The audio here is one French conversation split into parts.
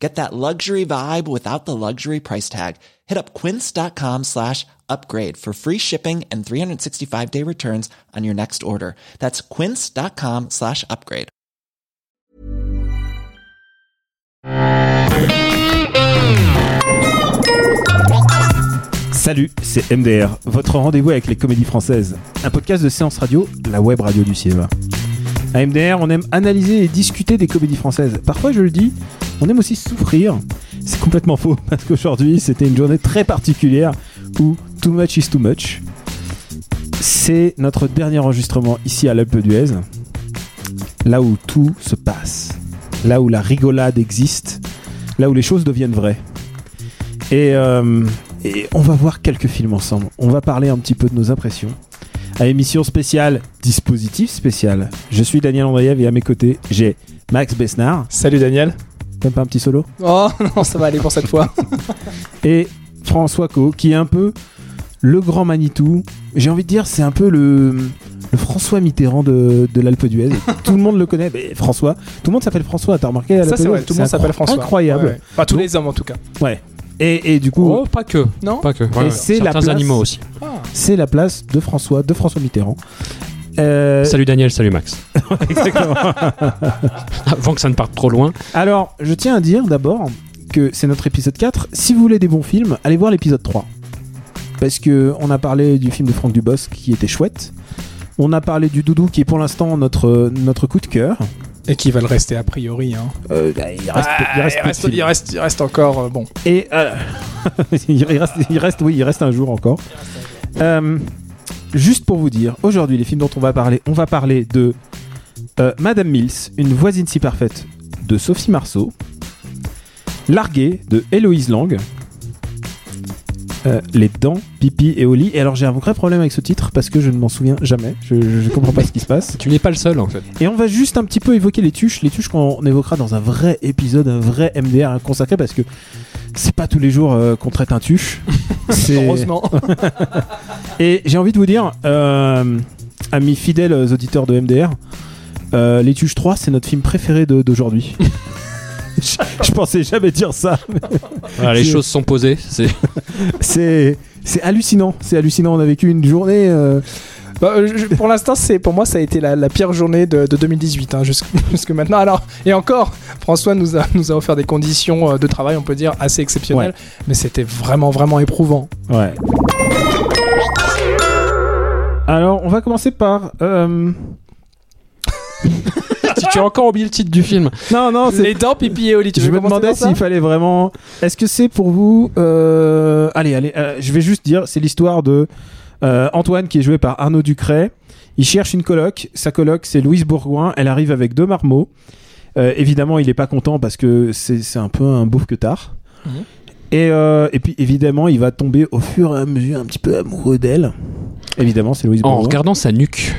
Get that luxury vibe without the luxury price tag. Hit up quince.com slash upgrade for free shipping and 365 day returns on your next order. That's quince.com slash upgrade. Salut, c'est MDR, votre rendez-vous avec les comédies françaises. Un podcast de séance radio, la web radio du cinéma. À MDR, on aime analyser et discuter des comédies françaises. Parfois, je le dis, on aime aussi souffrir. C'est complètement faux, parce qu'aujourd'hui, c'était une journée très particulière où too much is too much. C'est notre dernier enregistrement ici à l'Alpe d'Huez, là où tout se passe, là où la rigolade existe, là où les choses deviennent vraies. Et, euh, et on va voir quelques films ensemble. On va parler un petit peu de nos impressions. À émission spéciale, dispositif spécial. Je suis Daniel Andreev et à mes côtés, j'ai Max Besnard. Salut Daniel. Même pas un petit solo? Oh non, ça va aller pour cette fois. Et François Co, qui est un peu le grand Manitou. J'ai envie de dire, c'est un peu le, le François Mitterrand de, de l'Alpe d'Huez. tout le monde le connaît. Mais François, tout le monde s'appelle François. T'as remarqué à ça c'est vrai, tout le monde s'appelle François. Incroyable. Ouais, ouais. Enfin, tous Donc- les hommes en tout cas. Ouais. Et, et du coup, Oh, pas que. Non Pas que. Et c'est la Certains place- animaux aussi. c'est la place de François, de François Mitterrand. Euh, Salut Daniel, salut Max. exactement. Avant que ça ne parte trop loin. Alors, je tiens à dire d'abord que c'est notre épisode 4. Si vous voulez des bons films, allez voir l'épisode 3. Parce que on a parlé du film de Franck Dubosc qui était chouette. On a parlé du Doudou qui est pour l'instant notre, notre coup de cœur. Et qui va le rester a priori. Hein. Euh, bah, il reste, Ah, il reste il, peu de reste, films. il reste- il reste encore. euh, bon. Et euh, il, reste, il reste, oui, il reste un jour encore. Euh, juste pour vous dire, aujourd'hui, les films dont on va parler, on va parler de euh, Madame Mills, une voisine si parfaite de Sophie Marceau, Largué de Héloïse Lang, euh, Les dents, Pipi et Oli. Et alors, j'ai un vrai problème avec ce titre parce que je ne m'en souviens jamais. Je, je, je comprends pas ce qui se passe. Tu n'es pas le seul en fait. Et on va juste un petit peu évoquer les tuches, les tuches qu'on évoquera dans un vrai épisode, un vrai MDR consacré parce que c'est pas tous les jours euh, qu'on traite un tuche. C'est- Heureusement. Et j'ai envie de vous dire, euh, amis fidèles auditeurs de MDR, Les Tuches 3, c'est notre film préféré d'aujourd'hui. je, je pensais jamais dire ça. Voilà, les choses sont posées. C'est C'est c'est hallucinant, c'est hallucinant. On a vécu une journée. euh, Bah, euh, je- pour l'instant, c'est pour moi, ça a été la, la pire journée de, de 2018 hein, jusque, jusque maintenant. Alors, et encore, François nous a, nous a offert des conditions euh, de travail, on peut dire, assez exceptionnelles. Mais c'était vraiment, vraiment éprouvant. Ouais. Alors, on va commencer par. euh, tu, tu as encore oublié le titre du film. Non, non, c'est Les dents, pipi et Oli. Tu je me demandais s'il fallait vraiment. Est-ce que c'est pour vous euh, Allez, allez. euh, je vais juste dire, c'est l'histoire de euh, Antoine qui est joué par Arnaud Ducret. Il cherche une coloc. Sa coloc, c'est Louise Bourgoin. Elle arrive avec deux marmots. Évidemment, il est pas content parce que c'est un peu un bouffe que tard. Mhm. Et, et puis évidemment, il va tomber au fur et à mesure un petit peu amoureux d'elle. Évidemment, c'est Louise En Bourgoin. regardant sa nuque.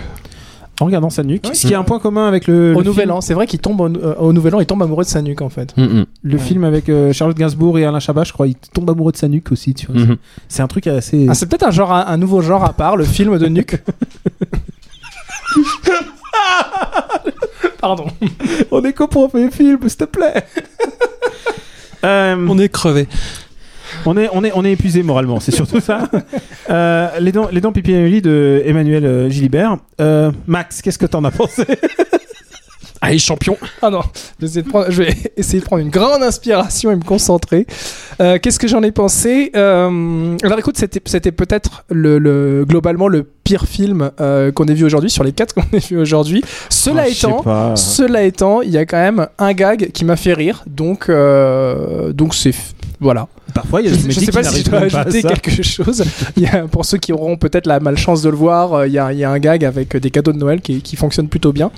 En regardant sa nuque. Ouais. Ce qui a un point commun avec le, Au le nouvel film, an, c'est vrai qu'il tombe au, euh, au nouvel an, il tombe amoureux de sa nuque en fait. Mm, mm, le Ouais. film avec euh, Charlotte Gainsbourg et Alain Chabat, je crois, il tombe amoureux de sa nuque aussi. Tu vois. mhm. C'est un truc assez. Ah, c'est peut-être un genre, un, un nouveau genre à part, le film de nuque. Pardon. On est coprof film, s'il te plaît. Euh, On est crevé. On est on est on est épuisé moralement, c'est surtout ça. Euh, les dents les dents pipi et de Emmanuel euh, Gilibert. Euh, Max, qu'est-ce que t'en as pensé? Allez, champion. Ah non, je vais, essayer de prendre, je vais essayer de prendre une grande inspiration et me concentrer. Euh, Qu'est-ce que j'en ai pensé? Euh, Alors écoute, c'était c'était peut-être le, le- globalement le pire film euh, qu'on ait vu aujourd'hui, sur les quatre qu'on ait vu aujourd'hui. Cela Ah, étant, pas. cela étant, il y a quand même un gag qui m'a fait rire, donc euh, donc c'est voilà. Parfois, il y a Je, des je comédies sais pas si je dois à ajouter quelque chose. Il y a, pour ceux qui auront peut-être la malchance de le voir, euh, il y, a, il y a un gag avec des cadeaux de Noël qui, qui fonctionne plutôt bien.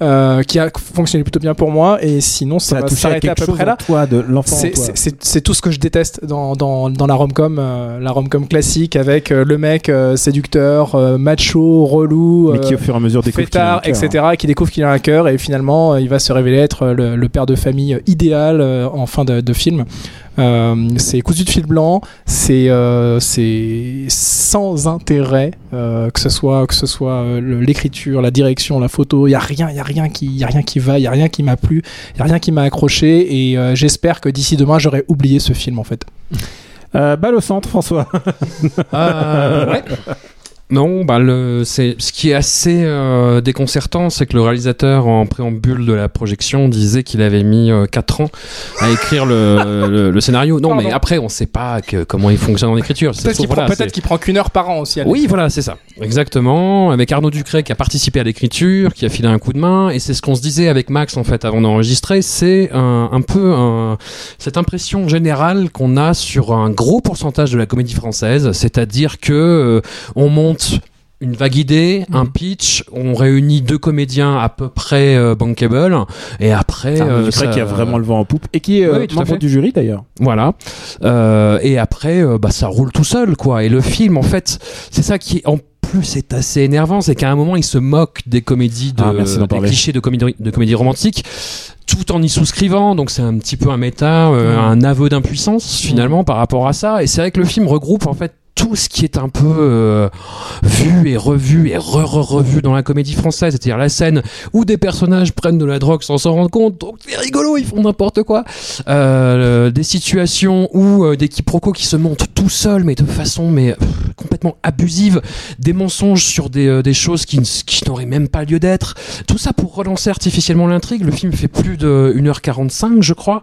euh, qui a fonctionné plutôt bien pour moi. Et sinon, ça, Ça va à s'arrêter à quelque peu près là. toi, de l'enfant en C'est- tout ce que je déteste dans, dans, dans la rom-com, euh, la rom-com classique avec euh, le mec séducteur, macho, relou, Mais qui au fur et à mesure découvre fêtard, etc. et qui découvre qu'il a un cœur et finalement il va se révéler être le, le père de famille idéal en fin de, de film. Euh, c'est cousu de fil blanc, c'est euh, c'est sans intérêt euh, que ce soit que ce soit euh, le- l'écriture, la direction, la photo, il y a rien, il y a rien qui y a rien qui va, il y a rien qui m'a plu, il y a rien qui m'a accroché et euh, j'espère que d'ici demain j'aurai oublié ce film en fait. Euh, balle au centre, François. Euh, ouais. Non, bah le, c'est ce qui est assez euh, déconcertant, c'est que le réalisateur en préambule de la projection disait qu'il avait mis 4 ans à écrire le, le- le scénario. Non, Pardon. mais après, on sait pas que, comment il fonctionne en écriture. Peut-être qu'il prend, voilà, peut-être c'est- qu'il prend qu'une heure par an aussi. à Oui, voilà, c'est ça. Exactement. Avec Arnaud Ducret qui a participé à l'écriture, qui a filé un coup de main. Et c'est ce qu'on se disait avec Max, en fait, avant d'enregistrer. C'est un, un peu un- cette impression générale qu'on a sur un gros pourcentage de la comédie française. C'est-à-dire que euh, on monte une vague idée, un pitch, on réunit deux comédiens à peu près euh, bankable, et après... Arnaud euh, ça- qui a vraiment le vent en poupe et qui est euh, Oui, à membre fait. du jury d'ailleurs. voilà. Euh, et après, euh, bah, ça roule tout seul, quoi. Et le film, en fait, c'est ça qui, en plus, est assez énervant, c'est qu'à un moment, il se moque des comédies, de, Ah, des clichés de comédie, de comédie romantique, tout en y souscrivant. Donc, c'est un petit peu un méta, euh, un aveu d'impuissance, finalement, par rapport à ça. Et c'est vrai que le film regroupe, en fait, tout ce qui est un peu euh, vu et revu et re-re-revu dans la comédie française, c'est-à-dire la scène où des personnages prennent de la drogue sans s'en rendre compte, donc c'est rigolo, ils font n'importe quoi. Euh, des situations où euh, des quiproquos qui se montent tout seuls, mais de façon mais complètement abusive, des mensonges sur des, des choses qui, qui n'auraient même pas lieu d'être. Tout ça pour relancer artificiellement l'intrigue. Le film fait plus de 1h45, je crois.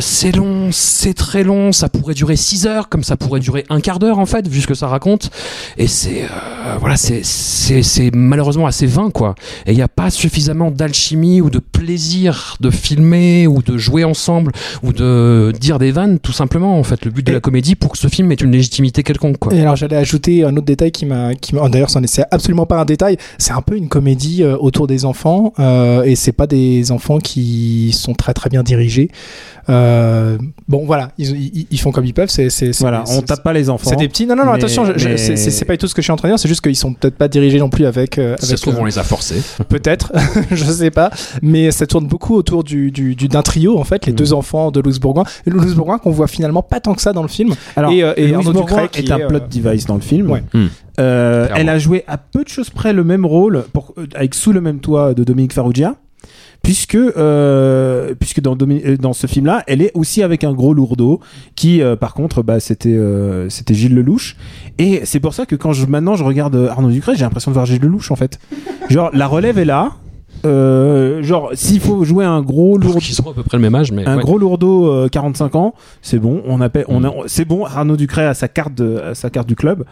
C'est long, c'est très long, ça pourrait durer 6 heures, comme ça pourrait durer un quart d'heure en fait, vu ce que ça raconte. Et c'est euh, voilà, c'est malheureusement assez vain quoi. Et il n'y a pas suffisamment d'alchimie ou de plaisir de filmer ou de jouer ensemble ou de dire des vannes tout simplement en fait. Le but de la comédie pour que ce film ait une légitimité quelconque quoi. Et alors j'allais ajouter un autre détail qui m'a, qui m'a- oh, d'ailleurs c'est absolument pas un détail, c'est un peu une comédie euh, autour des enfants euh, et c'est pas des enfants qui sont très très bien dirigés. Euh, bon voilà, ils, ils, ils font comme ils peuvent. C'est, c'est, c'est- Voilà, on c'est- tape pas les enfants. C'est des petits. Non non non, mais- attention, je- je- mais- c'est, c'est- c'est pas tout ce que je suis en train de dire. C'est juste qu'ils sont peut-être pas dirigés non plus avec. euh, Ça avec se trouve, euh, on les a forcés. Peut-être, je sais pas, mais ça tourne beaucoup autour du, du, du- d'un trio en fait, les Mm. deux enfants de Louis Bourgoin, et Louis Bourgoin qu'on voit finalement pas tant que ça dans le film. Alors, et, euh, et Bourgoin est un plot device dans le film. ouais. Hmm. Euh, elle a joué à peu de choses près le même rôle pour, avec Sous le même toit de Dominique Farrugia. Puisque, euh, puisque dans, euh, dans ce film-là, elle est aussi avec un gros lourdeau qui, euh, par contre, bah, c'était euh, c'était Gilles Lelouch. Et c'est pour ça que quand je, maintenant je regarde Arnaud Ducret, j'ai l'impression de voir Gilles Lelouch en fait. Genre, la relève est là. Euh, genre, s'il faut jouer un gros lourdeau. Qui sont à peu près le même âge, mais Un ouais. gros lourdeau, euh, 45 ans, c'est bon. On appelle, on a, c'est bon. Arnaud Ducret a sa carte, de, a sa carte du club.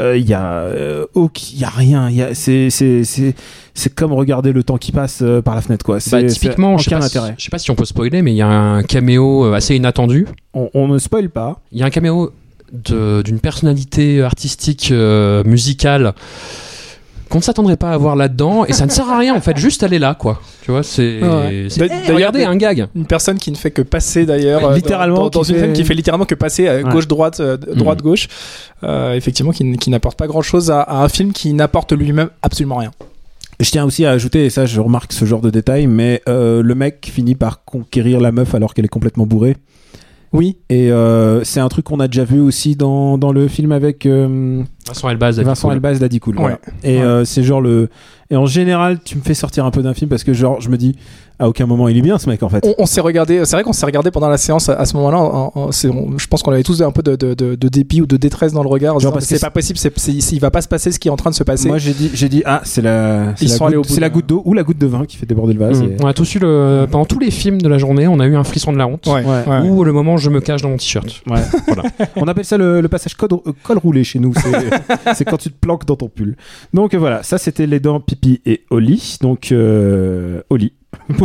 Euh, Il y a, euh, il y a rien. Il y a, c'est, c'est, c'est, c'est comme regarder le temps qui passe euh, par la fenêtre, quoi. C'est, Bah, typiquement, je sais, pas si, je sais pas si on peut spoiler, mais il y a un caméo euh, assez inattendu. On, on ne spoil pas. Il y a un caméo de- d'une personnalité artistique euh, musicale qu'on ne s'attendrait pas à voir là-dedans et ça ne sert à rien en fait juste est là quoi tu vois c'est Ouais. c'est- D'a- d'ailleurs, regardez un gag Une personne qui ne fait que passer d'ailleurs Ouais, euh, littéralement, dans, une fait- scène qui fait littéralement que passer Ouais. gauche droite droite Mhm. gauche Euh, effectivement qui, qui n'apporte pas grand chose à, à un film qui n'apporte lui-même absolument rien Je tiens aussi à ajouter, et ça je remarque ce genre de détail, mais euh, le mec finit par conquérir la meuf alors qu'elle est complètement bourrée. Oui Et euh, c'est un truc qu'on a déjà vu aussi dans, dans le film avec euh, Vincent Elbaz Vincent cool. Elbaz d'Adi Cool. voilà. Et Ouais. euh, c'est genre le. Et en général, tu me fais sortir un peu d'un film parce que genre je me dis à aucun moment il est bien ce mec en fait. on, on s'est regardé c'est vrai qu'on s'est regardé pendant la séance à, à ce moment-là je pense qu'on avait tous un peu de, de, de- de dépit ou de détresse dans le regard en Genre disant, parce que c'est pas possible c'est, il va pas se passer ce qui est en train de se passer Moi j'ai dit j'ai dit ah c'est la c'est la, goutte, la d'eau ou la goutte de vin qui fait déborder le vase. Mm. et- on a tous eu le pendant tous les films de la journée on a eu un frisson de la honte ouais, Ouais. ouais. ou le moment où je me cache dans mon t-shirt Ouais. Voilà. On appelle ça le, le passage code, euh, col roulé chez nous. C'est, quand tu te planques dans ton pull. Donc voilà, ça c'était les dents pipi et Oli. Donc euh, Oli.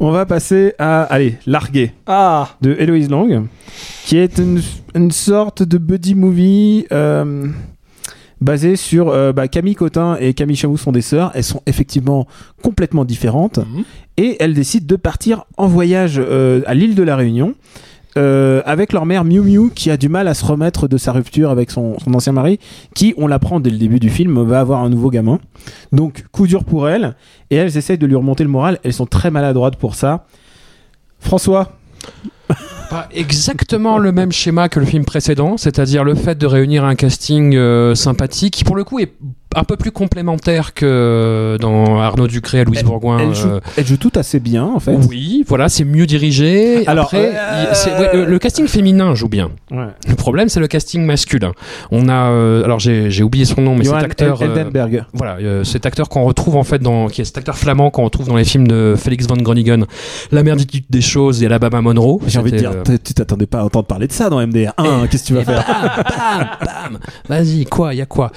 On va passer à allez larguer ah de Héloïse Lang, qui est une, une sorte de buddy movie. euh, basé sur euh, bah, Camille Cotin et Camille Chamou sont des sœurs. Elles sont effectivement complètement différentes Mhm. et elles décident de partir en voyage euh, à l'île de la Réunion. Euh, avec leur mère Miu Miu qui a du mal à se remettre de sa rupture avec son, ancien mari qui, on l'apprend dès le début du film, va avoir un nouveau gamin. Donc coup dur pour elles et elles essayent de lui remonter le moral. Elles sont très maladroites pour ça. François, Pas exactement le même schéma que le film précédent, c'est-à-dire le fait de réunir un casting euh, sympathique qui pour le coup est un peu plus complémentaire que dans Arnaud Ducré et Louise Elle- Bourgoin. elles, jouent, euh, elles jouent toutes assez bien en fait. Oui, voilà, c'est mieux dirigé. Alors, Après, euh, il- ouais, euh, le casting féminin joue bien. Ouais. Le problème, c'est le casting masculin. On a, euh, alors j'ai oublié son nom, mais cet acteur, euh, Eldenberg. voilà, euh, cet acteur qu'on retrouve en fait dans, qui est cet acteur flamand qu'on retrouve dans les films de Félix von Groningen, La merditude des choses et Alabama Monroe. J'ai envie de dire, tu t'attendais pas à entendre parler de ça dans MDR 1, qu'est-ce que tu vas faire bam, bam, bam. Vas-y, quoi, il y a quoi?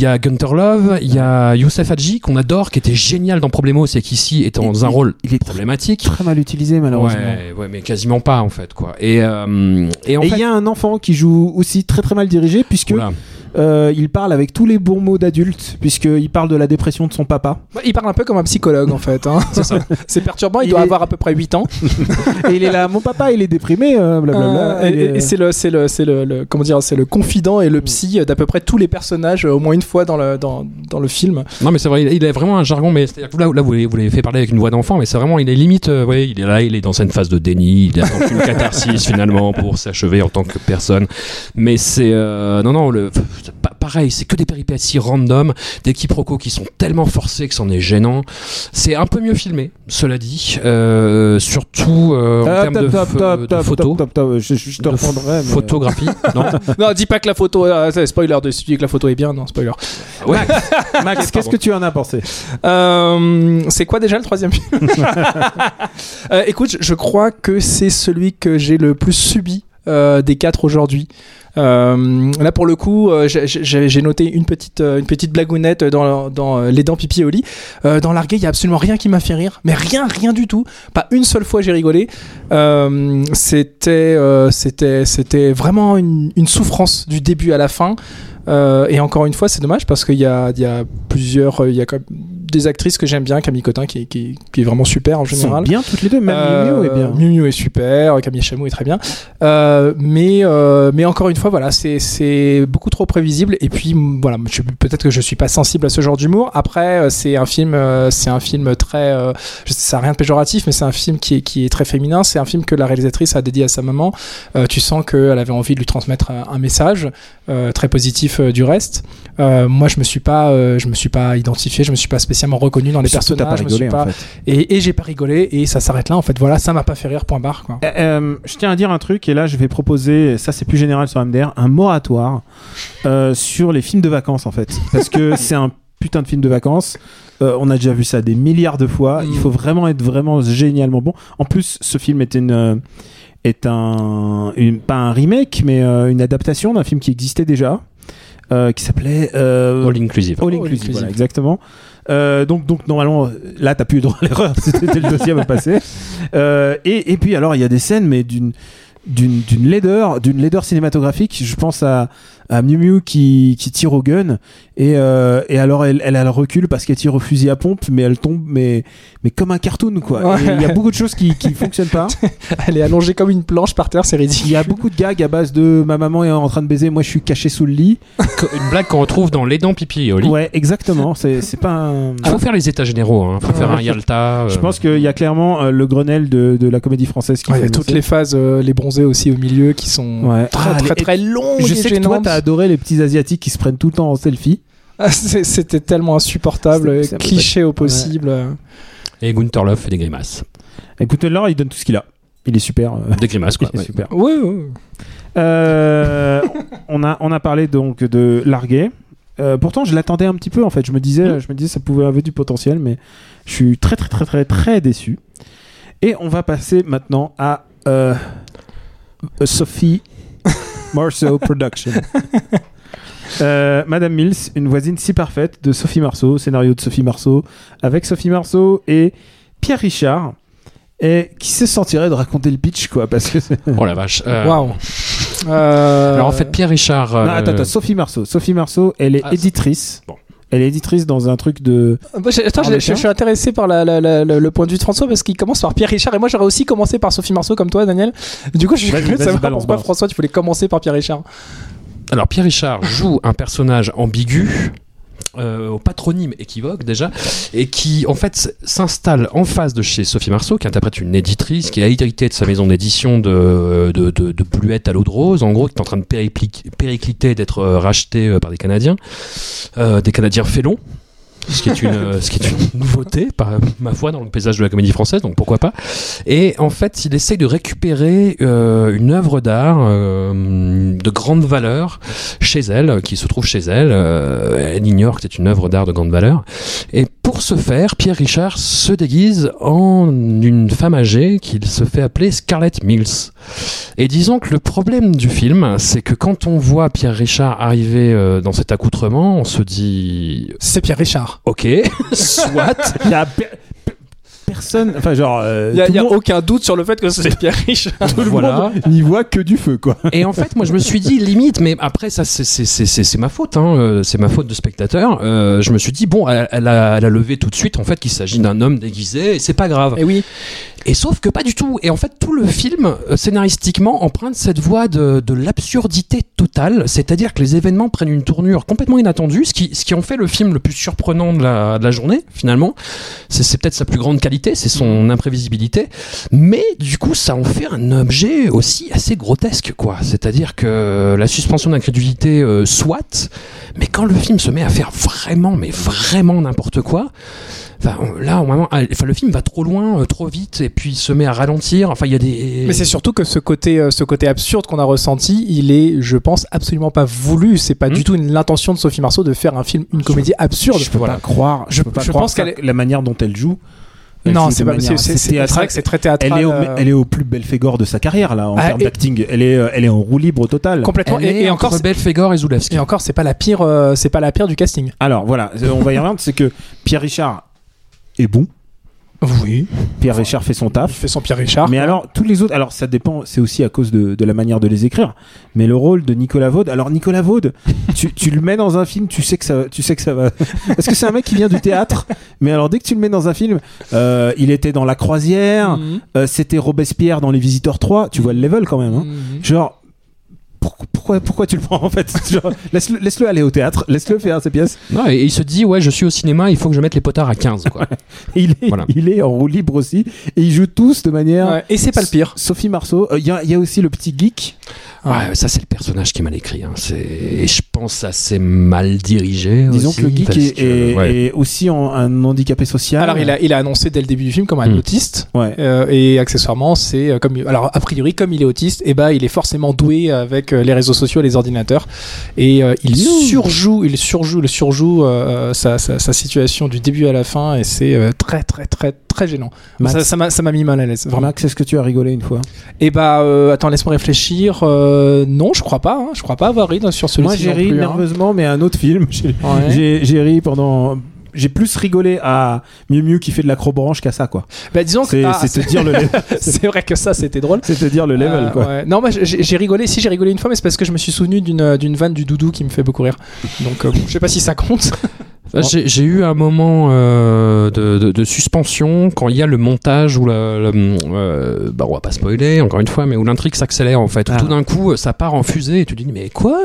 Y a Gunter Love, il y a Youssef Hadji qu'on adore, qui était génial dans Problemo, c'est qu'ici est dans Il- un il- rôle il est problématique. Très mal utilisé malheureusement. Ouais, ouais, mais quasiment pas en fait, quoi. Et, euh, et Et il fait, y a un enfant qui joue aussi très très mal dirigé puisque Oula. Euh, il parle avec tous les bons mots d'adulte puisqu'il parle de la dépression de son papa Il parle un peu comme un psychologue en fait. hein. C'est perturbant, il, Il doit est- avoir à peu près 8 ans. et il est là mon papa il est déprimé euh, blablabla Euh, et, est- et c'est le, c'est le, c'est le, le- comment dire, c'est le confident et le psy d'à peu près tous les personnages au moins une fois dans le, dans, dans le film. Non mais c'est vrai, il, a vraiment un jargon, mais que là, là vous l'avez vous l'avez fait parler avec une voix d'enfant, mais c'est vraiment, il est limite, euh, ouais, il est là, il est dans une phase de déni, il attend une catharsis finalement pour s'achever en tant que personne. Mais c'est, euh, non non, le, pareil, c'est que des péripéties random, des quiproquos qui sont tellement forcés que c'en est gênant. C'est un peu mieux filmé, cela dit, euh, surtout euh, en Ah, termes de, photos. Je, je te reprendrai mais- Photographie, non Non, dis pas que la photo, euh, c'est spoiler de que la photo est bien, non, spoiler. Ouais. Max qu'est-ce que tu en as pensé Euh, c'est quoi déjà le troisième film Euh, Écoute, je- je crois que c'est celui que j'ai le plus subi euh, des quatre aujourd'hui. Euh, là pour le coup, euh, j'ai- noté une petite euh, une petite blagounette dans, les dents pipi au lit. Dans l'arguet, il y a absolument rien qui m'a fait rire, mais rien, rien du tout. Pas une seule fois j'ai rigolé. C'était c'était c'était vraiment une, souffrance du début à la fin. Et encore une fois, c'est dommage parce qu'il y y a plusieurs, y a des actrices que j'aime bien, Camille Cotin qui, qui, qui est vraiment super en Ils sont général. bien toutes les deux même Euh, Miu Miu est bien Miu Miu est super, Camille Chamou est très bien. Euh, mais, euh, mais encore une fois, voilà, c'est, beaucoup trop prévisible. Et puis, voilà, peut-être que je suis pas sensible à ce genre d'humour. Après, euh, c'est un film, euh, c'est un film très, euh, ça n'a rien de péjoratif, mais c'est un film qui est, qui est très féminin. C'est un film que la réalisatrice a dédié à sa maman. Euh, tu sens qu'elle avait envie de lui transmettre un, message euh, très positif euh, du reste. Euh, moi, je me suis pas, euh, je me suis pas identifié, je me suis pas spécialement reconnu dans les Surtout, personnages. pas je me suis rigolé pas- en fait et, et j'ai pas rigolé et ça s'arrête là en fait. Voilà, ça m'a pas fait rire. Point barre quoi. Euh, euh, je tiens à dire un truc, et là je vais proposer, ça c'est plus général sur MDR, un moratoire euh, sur les films de vacances en fait. Parce que c'est un putain de film de vacances. Euh, on a déjà vu ça des milliards de fois. Mm. Il faut vraiment être vraiment génialement bon. En plus, ce film est une. euh, est un une- pas un remake mais euh, une adaptation d'un film qui existait déjà euh, qui s'appelait euh, All inclusive. All All Inclusive, Inclusive. voilà, exactement. Euh, donc, donc normalement, euh, là, t'as plus eu droit à l'erreur. C'était le deuxième à passer. Euh, et, et puis alors, il y a des scènes, mais d'une laideur, d'une laideur cinématographique. Je pense à, à Miu Miu qui, qui tire au gun et, euh, et alors elle, elle a le recul parce qu'elle tire au fusil à pompe, mais elle tombe, mais mais comme un cartoon quoi. Ouais. Il y a beaucoup de choses qui qui fonctionnent pas. Elle est allongée comme une planche par terre, c'est ridicule. Il y a beaucoup de gags à base de ma maman est en train de baiser, moi je suis caché sous le lit. Une blague qu'on retrouve dans Les Dents Pipi et Oli. Ouais, exactement. C'est c'est pas un. Faut faire les états généraux, hein. faut faire un. Yalta. Je euh, pense qu'il y a clairement euh, le Grenelle de, de la comédie française qui Ouais, il y a fait toutes les phases, euh, les bronzés aussi au milieu qui sont Ouais. très Ah, très très longues. Je sais que toi, adoré les petits asiatiques qui se prennent tout le temps en selfie. Ah, C'était tellement insupportable, cliché au possible. Et Gunther Love fait des grimaces. Écoute, Laure, il donne tout ce qu'il a. Il est super. euh, Des grimaces, quoi. il est ouais. super. Oui, oui. Euh, on a on a parlé donc de Larguet. Euh, pourtant, je l'attendais un petit peu en fait. Je me disais, je me disais, ça pouvait avoir du potentiel, mais je suis très très très très très déçu. Et on va passer maintenant à euh, Sophie Marceau Production. Euh, Madame Mills, une voisine si parfaite de Sophie Marceau, scénario de Sophie Marceau, avec Sophie Marceau et Pierre Richard. Et qui se sentirait de raconter le pitch, quoi Parce que. c'est- Oh la vache. Euh, Waouh. Euh, Alors en fait, Pierre Richard. Non, euh, attends, attends, Sophie Marceau. Sophie Marceau, elle est Ah, éditrice. Bon. Elle est éditrice dans un truc de. Bah, j'ai- attends, Ah, je, suis intéressé par la- la- la- la- le point de vue de François parce qu'il commence par Pierre Richard et moi j'aurais aussi commencé par Sophie Marceau comme toi, Daniel. Du coup, je suis curieux de savoir balance, pourquoi balance. François tu voulais commencer par Pierre Richard. Alors Pierre Richard joue un personnage ambigu. Euh, au patronyme équivoque déjà, et qui en fait s'installe en face de chez Sophie Marceau, qui interprète une éditrice, qui a hérité de sa maison d'édition de, de, de, de Bluette à l'eau de rose, en gros, qui est en train de péricliter, d'être euh, racheté euh, par des Canadiens, euh, des Canadiens félons. Ce qui, est une, euh, ce qui est une nouveauté, par ma foi, dans le paysage de la comédie française, donc pourquoi pas. Et en fait, il essaye de récupérer euh, une œuvre d'art euh, de grande valeur chez elle, qui se trouve chez elle. Elle ignore que c'est une œuvre d'art de grande valeur. Pour ce faire, Pierre Richard se déguise en une femme âgée qu'il se fait appeler Scarlett Mills. Et disons que le problème du film, c'est que quand on voit Pierre Richard arriver euh, dans cet accoutrement, on se dit C'est Pierre Richard. Ok, soit. Il y a per- per- personne. Enfin, genre. euh, Il n'y a, tout y a le monde- aucun doute sur le fait que c'est Pierre Richard. tout le Voilà. monde n'y voit que du feu, quoi. Et en fait, moi, je me suis dit limite, mais après, ça, c'est- c'est c'est- c'est- c'est ma faute, hein, euh, c'est ma faute de spectateur. Euh, je me suis dit bon, elle, elle a, elle a levé tout de suite, en fait, qu'il s'agit d'un homme déguisé, et c'est pas grave. Et oui, Et sauf que pas du tout. Et en fait, tout le film, scénaristiquement, emprunte cette voie de, de l'absurdité totale. C'est-à-dire que les événements prennent une tournure complètement inattendue, ce qui, ce qui en fait le film le plus surprenant de la, de la journée, finalement. C'est c'est peut-être sa plus grande qualité, c'est son imprévisibilité. Mais du coup, ça en fait un objet aussi assez grotesque, quoi. C'est-à-dire que la suspension d'incrédulité, euh, soit, mais quand le film se met à faire vraiment, mais vraiment n'importe quoi, Enfin, là, au moment, ah, enfin, le film va trop loin, euh, trop vite, et puis il se met à ralentir. Enfin, il y a des. mais c'est surtout que ce côté, euh, ce côté absurde qu'on a ressenti, il est, je pense, absolument pas voulu. C'est pas Hmm. du tout une- l'intention de Sophie Marceau de faire un film, une comédie absurde. Je peux Voilà. pas croire. Je, Je- peux pas je croire pense est- la manière dont elle joue. Elle Non, c'est pas, manière c'est c'est- très Elle théâtral. est, au, euh, elle est au plus bel fégor de sa carrière là en Ah, termes d'acting. Elle est, euh, elle est en roue libre totale. complètement. Elle Et, est et encore, Belphégor et Zulawski. et encore, c'est pas la pire, euh, c'est pas la pire du casting. Alors voilà, on va y revenir. C'est que Pierre Richard est bon. Oui. Pierre Richard fait son Il taf. fait son Pierre Richard. Mais alors, tous les autres, alors ça dépend, c'est aussi à cause de, de la manière de les écrire. Mais le rôle de Nicolas Vaud, alors Nicolas Vaud, tu, tu le mets dans un film, tu sais que ça, tu sais que ça va. Parce que c'est un mec qui vient du théâtre, mais alors dès que tu le mets dans un film, euh, il était dans La Croisière, Mhm. euh, c'était Robespierre dans Les Visiteurs 3, tu vois le level quand même. hein. Mhm. Genre, pourquoi, pourquoi tu le prends en fait Laisse-le aller au théâtre, laisse-le faire ses pièces. Non, et il se dit, ouais, je suis au cinéma, il faut que je mette les potards à 15, quoi. Et il, est, Voilà. il est en roue libre aussi, et ils jouent tous de manière. Ouais, Et c'est pas le pire. Sophie Marceau, euh, il y, a- il y a aussi le petit geek. Ouais, ça, c'est le personnage qui est mal écrit. Hein. C'est, et je pense, assez mal dirigé. Disons aussi, que le geek est, que, est- ouais. est aussi en- un handicapé social. Alors, il a, il a annoncé dès le début du film comme un Hmm. autiste. Ouais. Euh, et accessoirement, c'est euh, comme alors a priori comme il est autiste, et bah il est forcément doué avec euh, les réseaux sociaux, et les ordinateurs, et euh, il surjoue, il surjoue, le surjoue euh, sa, sa, sa situation du début à la fin, et c'est euh, très très très très gênant. Max, Ça- m'a ça m'a mis mal à l'aise. Vraiment. Max, est-ce que tu as rigolé une fois? Et bah attends, laisse-moi réfléchir. Non, je crois pas. hein. Je crois pas avoir ri sur celui-ci. Moi, j'ai ri plus, hein. nerveusement, mais un autre film. J'ai Ouais. j'ai- j'ai ri pendant. J'ai plus rigolé à Miu Miu qui fait de l'acrobranche qu'à ça, quoi. Bah disons que C'est ah, te dire le c'est vrai que ça c'était drôle. C'est te dire le level, Euh, quoi. ouais. Non, moi j'ai rigolé. Si j'ai rigolé une fois, mais c'est parce que je me suis souvenu d'une d'une vanne du doudou qui me fait beaucoup rire. Donc euh, bon, je sais pas si ça compte. Enfin, j'ai, eu un moment euh, de, de- de suspension quand il y a le montage où la, la- euh, bah, on va pas spoiler encore une fois, mais où l'intrigue s'accélère en fait. Ah. Tout d'un coup, ça part en fusée et tu te dis mais quoi?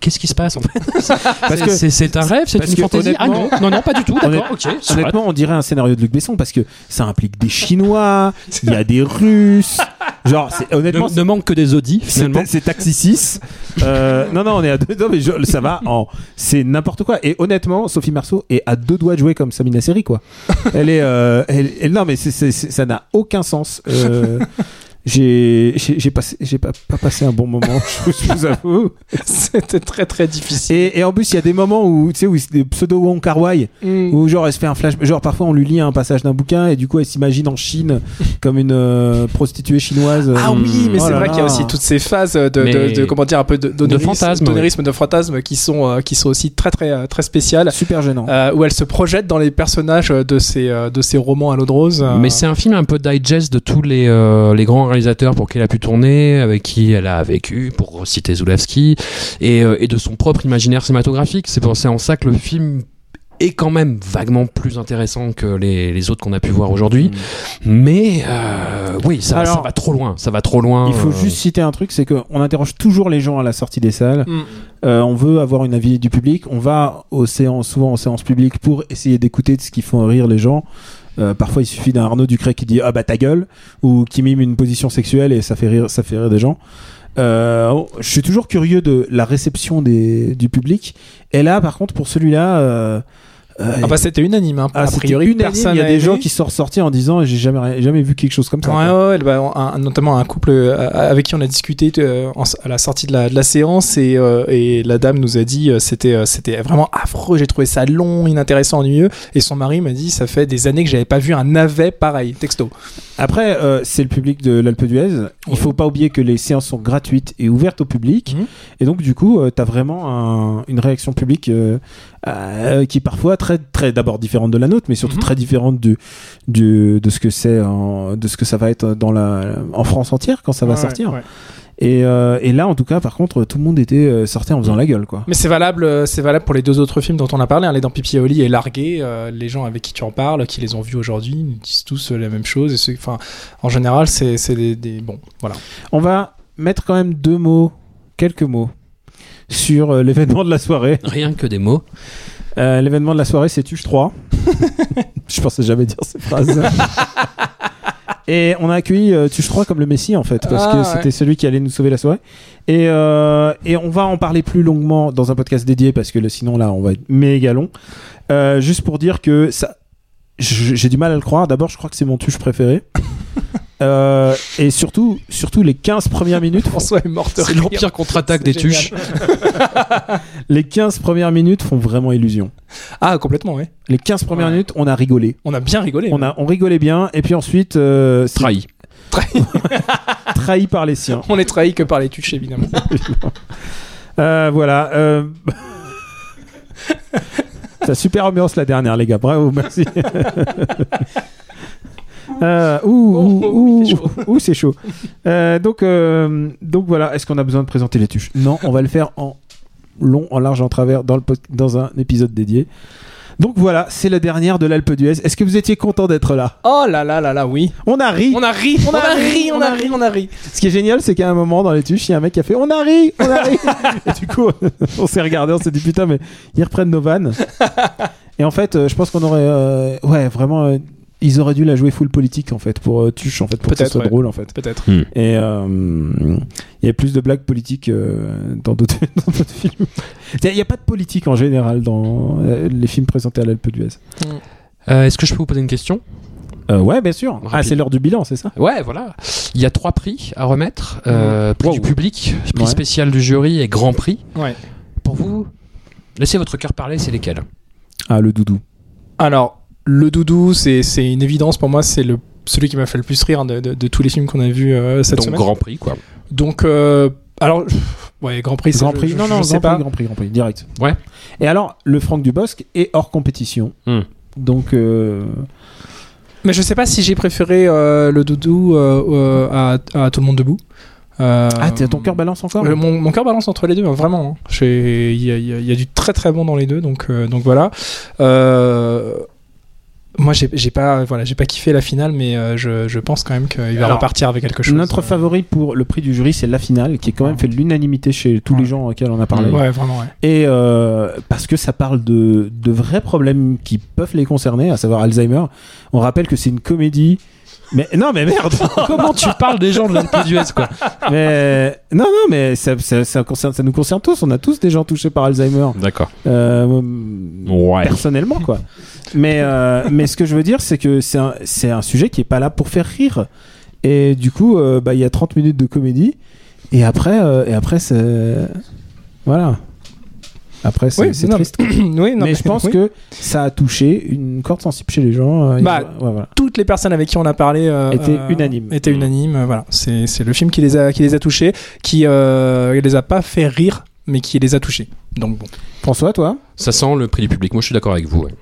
Qu'est-ce qui se passe en fait? C'est- un rêve, c'est une fantaisie Ah non, non, non, pas du tout. Honnêtement, on dirait un scénario de Luc Besson parce que ça implique des Chinois, il y a des Russes. Genre, honnêtement, ne, ne manque que des Audi C'est finalement. c'est Taxi 6. Euh, non, non, on est à deux. Non, mais je- ça va. En, c'est n'importe quoi. Et honnêtement, Sophie Marceau est à deux doigts de jouer comme Samina Seri, quoi. Elle est. euh, elle, elle- non, mais c'est- c'est- c'est- ça n'a aucun sens. Euh, j'ai j'ai j'ai passé j'ai pas, pas passé un bon moment je, je vous avoue C'était très très difficile. et, et en plus il y a des moments où tu sais où c'est des pseudo Wong Kar Wai Mm. où genre elle se fait un flash genre parfois on lui lit un passage d'un bouquin et du coup elle s'imagine en Chine comme une euh, prostituée chinoise Ah oui, mais Oh c'est vrai qu'il y a aussi toutes ces phases de, de, de- comment dire un peu de, d'onérisme- fantasme, d'onérisme, de fantasme qui sont euh, qui sont aussi très très euh, très spéciales. super gênant euh, où elle se projette dans les personnages de ces euh, de ces romans à l'eau de rose. euh. Mais c'est un film un peu digest de tous les, euh, les grands pour qui elle a pu tourner, avec qui elle a vécu, pour citer Zulawski, et, euh, et de son propre imaginaire cinématographique. C'est en ça que le film est quand même vaguement plus intéressant que les, les autres qu'on a pu voir aujourd'hui. Mais euh, oui, ça, Alors- ça va trop loin. Ça va trop loin. il faut euh, juste citer un truc c'est qu'on interroge toujours les gens à la sortie des salles Mm. Euh, on veut avoir une avis du public. On va aux séances, souvent aux séances publiques pour essayer d'écouter de ce qui font rire les gens. Euh, parfois, il suffit d'un Arnaud Ducret qui dit ah bah ta gueule ou qui mime une position sexuelle et ça fait rire, ça fait rire des gens. Euh, je suis toujours curieux de la réception des, du public. Et là, par contre, pour celui-là, euh, Ah bah c'était unanime. Hein. ah, a priori, unanime. personne Il y a des aimé. gens qui sont ressortis en disant j'ai jamais jamais vu quelque chose comme ça. Ouais, ouais, bah, un- notamment un couple euh, avec qui on a discuté euh, à la sortie de la, de la séance et, euh, et la dame nous a dit c'était c'était vraiment affreux, j'ai trouvé ça long, inintéressant, ennuyeux et son mari m'a dit ça fait des années que j'avais pas vu un navet pareil, texto. Après, euh, c'est le public de l'Alpe d'Huez. Il faut pas oublier que les séances sont gratuites et ouvertes au public. Mhm. Et donc, du coup, tu as vraiment un- une réaction publique euh, qui est parfois très, très d'abord différente de la nôtre, mais surtout Mhm. très différente du, du, de ce que c'est, de ce que ça va être dans la, en France entière quand ça va Ouais, sortir. ouais. Et, euh, et là, en tout cas, par contre, tout le monde était euh, sorti en faisant la gueule, quoi. Mais c'est valable, c'est valable pour les deux autres films dont on a parlé, hein, Les Dents Pipi et Largué. euh, les gens avec qui tu en parles, qui les ont vus aujourd'hui, nous disent tous la même chose. Et c'est- enfin, en général, c'est c'est des, des- bon, voilà. On va mettre quand même deux mots, quelques mots, sur euh, l'événement de la soirée. Rien que des mots. Euh, L'événement de la soirée, c'est Tuche 3. Je pensais jamais dire ces phrases. Et on a accueilli euh, Tuche 3 comme le Messie en fait, parce Ah, que ouais. c'était celui qui allait nous sauver la soirée. Et, euh, et on va en parler plus longuement dans un podcast dédié, parce que le- sinon là, on va être méga long. Euh, juste pour dire que ça, j- j'ai du mal à le croire. D'abord, je crois que c'est mon Tuche préféré. Euh, et surtout, surtout les 15 premières minutes. François est mort de C'est l'empire contre-attaque des génial. tuches. Les 15 premières minutes font vraiment illusion. Ah, complètement, oui. Les 15 premières Ouais. minutes, on a rigolé. On a bien rigolé. On, a, on rigolait bien, et puis ensuite, euh, c'est Trahi. trahi par les siens. On est trahi que par les tuches, évidemment. Euh, voilà. Euh... C'est super ambiance la dernière, les gars. Bravo, merci. Euh, ouh, ouh, Oh, ouh, ouh, c'est chaud. Euh, donc, euh, donc voilà. Est-ce qu'on a besoin de présenter les tuches? Non, on va le faire en long, en large, en travers dans, le dans un épisode dédié. Donc voilà, c'est la dernière de l'Alpe d'Huez. Est-ce que vous étiez content d'être là? Oh là là là là, oui. On a ri. On a ri, on, a, ri, on a ri, on a ri. Ce qui est génial, c'est qu'à un moment dans les tuches, il y a un mec qui a fait On a ri, on a ri. et du coup, on s'est regardé, on s'est dit Putain, mais ils reprennent nos vannes. et en fait, euh, je pense qu'on aurait. euh, ouais, vraiment. euh, ils auraient dû la jouer full politique en fait pour euh, Tuche en fait pour que ce Peut-être, soit ouais. drôle en fait Peut-être. et euh, il y a plus de blagues politiques euh, dans d'autres films il n'y a pas de politique en général dans euh, les films présentés à l'Alpe d'Huez Euh, Est-ce que je peux vous poser une question? Euh, ouais bien sûr ah c'est l'heure du bilan c'est ça? Ouais, voilà. Il y a trois prix à remettre. Euh, prix Wow. du public, prix Ouais. spécial du jury et grand prix. Ouais. Pour vous, laissez votre cœur parler, c'est lesquels? Ah le doudou Alors, le doudou, c'est c'est une évidence pour moi, c'est le celui qui m'a fait le plus rire de, de- de tous les films qu'on a vus euh, cette Donc semaine. grand prix, quoi. Donc, euh, alors, ouais, Grand Prix, c'est- Grand Prix, je- non, non, je sais Grand pas. Prix, Grand Prix, Grand Prix, direct. Ouais. Et alors, le Franck Dubosc est hors compétition. Hmm. Donc, euh, Mais je sais pas si j'ai préféré euh, le doudou à, à Tout le monde debout. Euh, ah, t'as- ton cœur balance encore Euh, mon, mon cœur balance entre les deux, hein, vraiment. hein. Il y a, y y du très très bon dans les deux, donc, euh, donc voilà. Euh, moi, j'ai j'ai pas, voilà, j'ai pas kiffé la finale, mais euh, je, je pense quand même qu'il va Alors, repartir avec quelque chose. Notre Euh, favori pour le prix du jury, c'est la finale, qui est quand même fait l'unanimité chez tous Ouais. les gens auxquels on a parlé. Ouais, vraiment, ouais. Et euh, parce que ça parle de, de vrais problèmes qui peuvent les concerner, à savoir Alzheimer. On rappelle que c'est une comédie. Mais non, mais merde Comment tu parles des gens de l'Alpe quoi mais, Non, non, mais ça, ça, ça concerne, ça nous concerne tous. On a tous des gens touchés par Alzheimer. D'accord. Euh, Ouais. personnellement quoi. Mais euh, mais ce que je veux dire c'est que c'est un c'est un sujet qui est pas là pour faire rire Et du coup, euh, bah, il y a 30 minutes de comédie. Et après, et après c'est. Voilà. Après, c'est Oui, triste. oui, non, mais je pense oui. que ça a touché une corde sensible chez les gens. euh, Bah, ils- ouais, voilà. toutes les personnes avec qui on a parlé euh, Étaient euh, unanimes. Étaient unanimes. Voilà, c'est c'est le film qui les a qui les a touchés, qui euh, les a pas fait rire, mais qui les a touchés. Donc bon. François, toi? Ça sent le prix du public. Moi, je suis d'accord avec vous. ouais.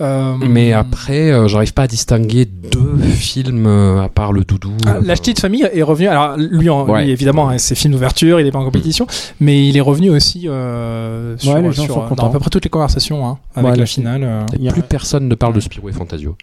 Euh, Mais après, euh, j'arrive pas à distinguer deux films euh, à part le doudou. Ah, la petite famille est revenu. Alors lui, en- Ouais. lui, évidemment, hein, c'est film d'ouverture, il est pas en compétition, mais il est revenu aussi euh, sur, Ouais, les gens sur, sont euh, dans à peu près toutes les conversations hein, avec Ouais, la finale. euh. Il y a- Plus personne ne parle de Spirou et Fantasio.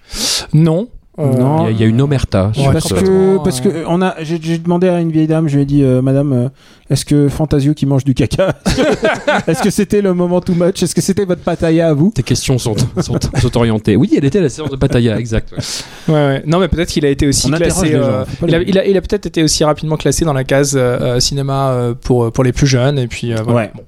Non. Euh, Non. Il y, a- il y a une omerta. Ouais, parce ce- que, parce que on a, j'ai, demandé à une vieille dame, je lui ai dit, euh, Madame, euh, est-ce que Fantasio qui mange du caca, est-ce que c'était le moment too much Est-ce que c'était votre pataya à vous? Tes questions sont, sont, sont orientées. Oui, elle était à la séance de Pattaya, exact. ouais. Ouais, ouais. Non, mais peut-être qu'il a été aussi On classé. gens, euh, il, a, les- il a- il a peut-être été aussi rapidement classé dans la case cinéma euh, pour pour les plus jeunes et puis euh, voilà. Ouais. Bon,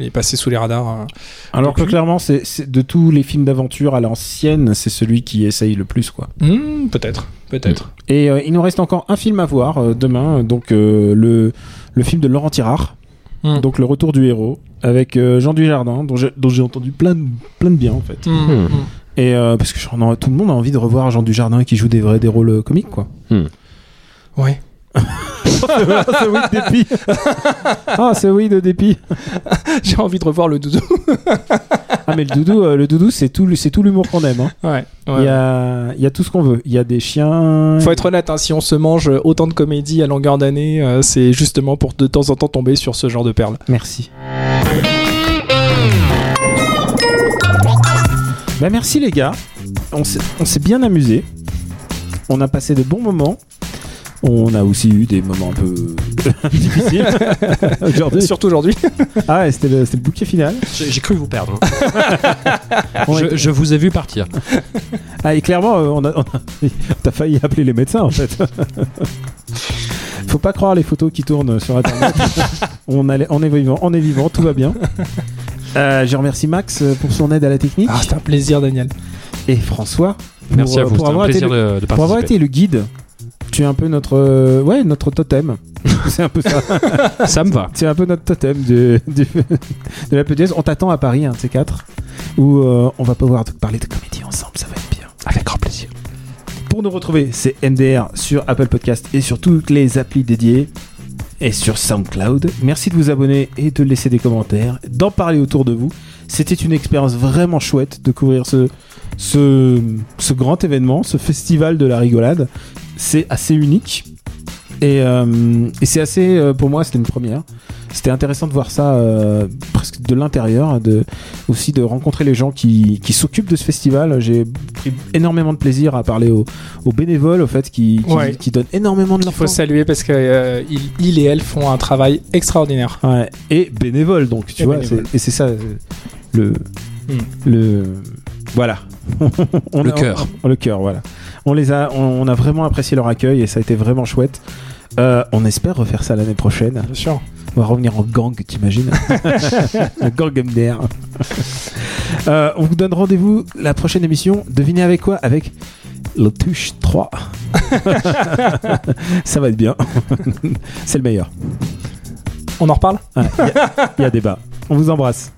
est passé sous les radars. euh. Alors que clairement, c'est, de tous les films d'aventure à l'ancienne, c'est celui qui essaye le plus, quoi. Hmm, peut-être, peut-être. Et euh, il nous reste encore un film à voir euh, demain, donc euh, le, le film de Laurent Tirard, Hmm. donc Le Retour du héros, avec euh, Jean Dujardin, dont j'ai, entendu plein de, plein de bien en fait. Hmm. Et euh, parce que tout le monde a envie de revoir Jean Dujardin qui joue des vrais des rôles comiques, quoi. Ouais. c'est oui de dépit. ah, c'est oui de dépit. J'ai envie de revoir le doudou. Ah, mais le doudou, euh, le doudou, c'est tout, c'est tout l'humour qu'on aime. hein. ouais. Il ouais. y a, il y a tout ce qu'on veut. Il y a des chiens. Faut être honnête, hein, si on se mange autant de comédies à longueur d'année, euh, c'est justement pour de temps en temps tomber sur ce genre de perles. Merci. Bah merci les gars. On s'est on s'est bien amusé. On a passé de bons moments. On a aussi eu des moments un peu difficiles aujourd'hui. Surtout aujourd'hui. Ah ouais, c'était le, c'était le bouquet final. J'ai j'ai cru vous perdre. hein. Je, vous ai vu partir. Ah et clairement, euh, on a, on a- t'as failli appeler les médecins en fait. Faut pas croire les photos qui tournent sur internet. on, est vivant, on est vivant, tout va bien. Euh, je remercie Max euh, pour son aide à la technique Ah, c'était un plaisir, Daniel. et François pour, Merci à euh, vous. pour C'était un avoir été plaisir le- de, de pour avoir participer. été le guide. Tu es un peu notre euh, ouais notre totem. C'est un peu ça. Ça me va. C'est un peu notre totem de, la PDS. On t'attend à Paris, un de ces quatre, où euh, on va pouvoir te parler de comédie ensemble. Ça va être bien. Avec grand plaisir. Pour nous retrouver, c'est MDR sur Apple Podcast et sur toutes les applis dédiées et sur SoundCloud. Merci de vous abonner et de laisser des commentaires, d'en parler autour de vous. C'était une expérience vraiment chouette de couvrir ce, ce, ce grand événement, ce festival de la rigolade. C'est assez unique et, euh, et c'est assez, euh, pour moi, c'était une première. C'était intéressant de voir ça euh, presque de l'intérieur, de, aussi de rencontrer les gens qui, qui s'occupent de ce festival. J'ai pris énormément de plaisir à parler aux, aux bénévoles, au fait, qui, qui, Ouais. qui donnent énormément de Il leur faut temps. saluer parce que il, il et elle font un travail extraordinaire. Ouais, et bénévole, donc, tu Et vois, et c'est ça, le. Hmm. Le. Voilà. On Le cœur. on- le cœur, voilà. On, les a, on, on a vraiment apprécié leur accueil et ça a été vraiment chouette. Euh, on espère refaire ça l'année prochaine. Bien sûr. On va revenir en gang, t'imagines Le gang MDR. Euh, on vous donne rendez-vous la prochaine émission. Devinez avec quoi? Avec l'Autruche 3. ça va être bien. C'est le meilleur. On en reparle? Ouais, Il y y, a débat. On vous embrasse.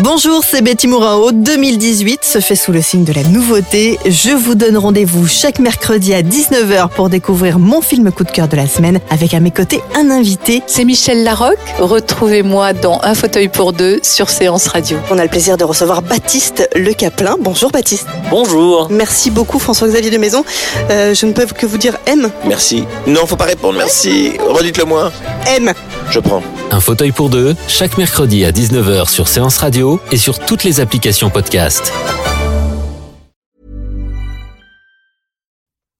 Bonjour, c'est Betty Mourao. 2018 se fait sous le signe de la nouveauté. Je vous donne rendez-vous chaque mercredi à 19h pour découvrir mon film coup de cœur de la semaine avec à mes côtés un invité. C'est Michel Larocque. Retrouvez-moi dans Un fauteuil pour deux sur Séance Radio. On a le plaisir de recevoir Baptiste Le Caplin. Bonjour Baptiste. Bonjour. Merci beaucoup François-Xavier de Maison. Euh, je ne peux que vous dire M. Merci. Non, faut pas répondre, merci. Redites-le moi. M. Je prends. Un fauteuil pour deux, chaque mercredi à 19h sur Séance Radio et sur toutes les applications podcast.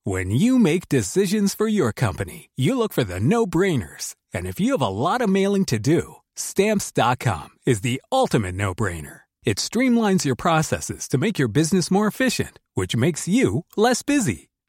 When you make decisions for your company, you look for the no-brainers. And if you have a lot of mailing to do, stamps.com is the ultimate no-brainer. It streamlines your processes to make your business more efficient, which makes you less busy.